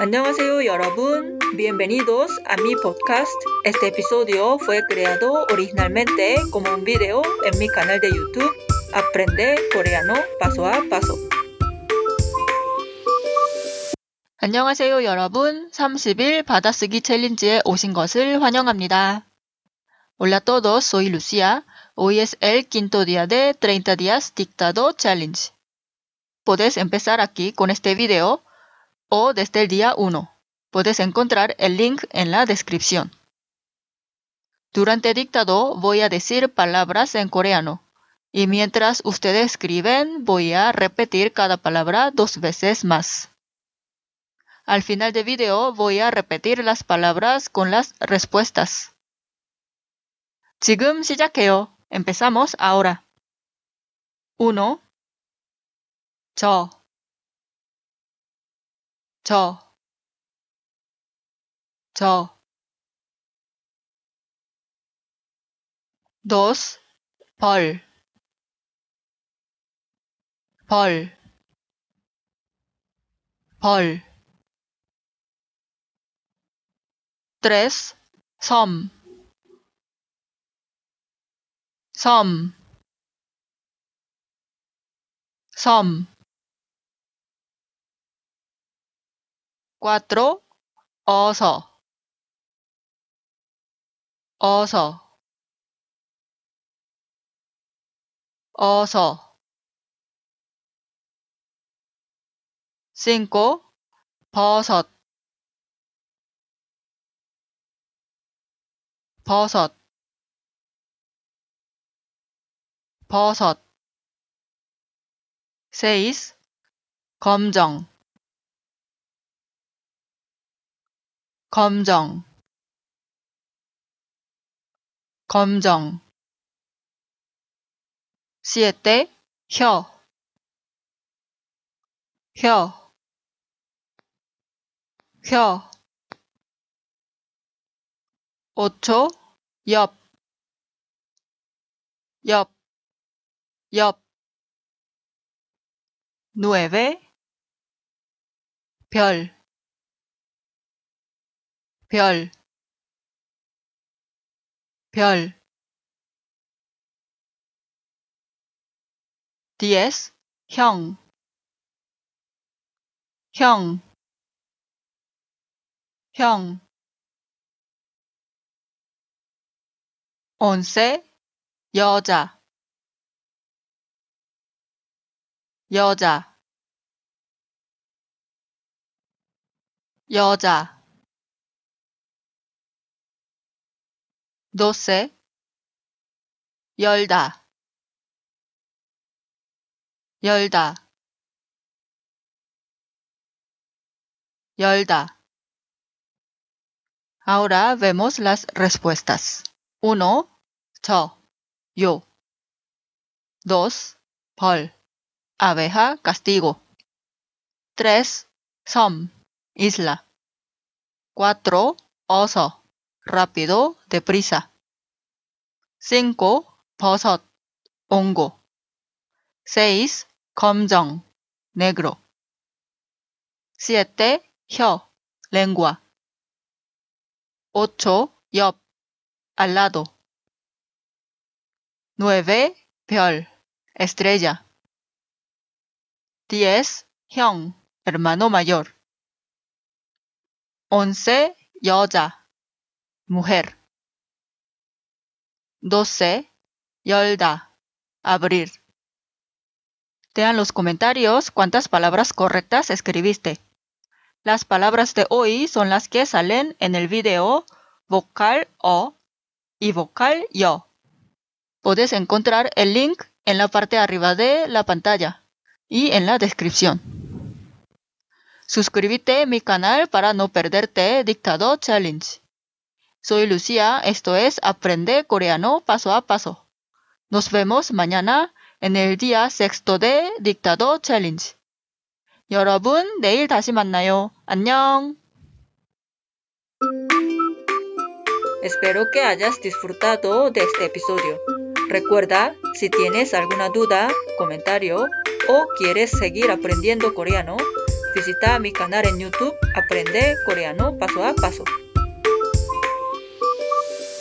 안녕하세요 여러분. Bienvenidos a mi podcast. Este episodio fue creado originalmente como un video en mi canal de YouTube Aprende coreano paso a paso. 안녕하세요 여러분. 30일 받아쓰기 챌린지에 오신 것을 환영합니다. Hola a todos, soy Lucia. Hoy es el quinto día de 30 días dictado challenge. Puedes empezar aquí con este video o desde el día 1. Puedes encontrar el link en la descripción. Durante dictado voy a decir palabras en coreano y mientras ustedes escriben voy a repetir cada palabra dos veces más. Al final del video voy a repetir las palabras con las respuestas. 지금 시작해요. Empezamos ahora. 1. 저, 저, 저. dos, 벌, 벌, 벌. tres, 섬, 섬, 섬. Cuatro, 어서, 어서, 어서. cinco, 버섯, 버섯, 버섯. seis, 검정, 검정. 검정. 시에떼 혀, 혀, 혀. 5초 옆, 옆, 옆. 누에베 별. 별, 별. diez, 형, 형, 형. once, 여자, 여자, 여자. doce, 열다, 열다, 열다. Ahora vemos las respuestas. 1. 저, yo. 2. 벌, abeja, castigo. 3. 섬, isla. 4. oso, rápido, deprisa. 5. 버섯, hongo. 6. 검정, negro. 7. 혀, lengua. 8. 옆, al lado. 9. 별, estrella. 10. 형, hermano mayor. 11. 여자, mujer. 12. 열다, abrir. Vean los comentarios cuántas palabras correctas escribiste. Las palabras de hoy son las que salen en el video vocal o y vocal yo. Puedes encontrar el link en la parte arriba de la pantalla y en la descripción. Suscríbete a mi canal para no perderte Dictado Challenge. Soy Lucía, esto es Aprende Coreano paso a paso. Nos vemos mañana en el día sexto de Dictado Challenge. 여러분, 내일 다시 만나요. 안녕. Espero que hayas disfrutado de este episodio. Recuerda, si tienes alguna duda, comentario o quieres seguir aprendiendo coreano, Visita mi canal en YouTube Aprende Coreano Paso a Paso.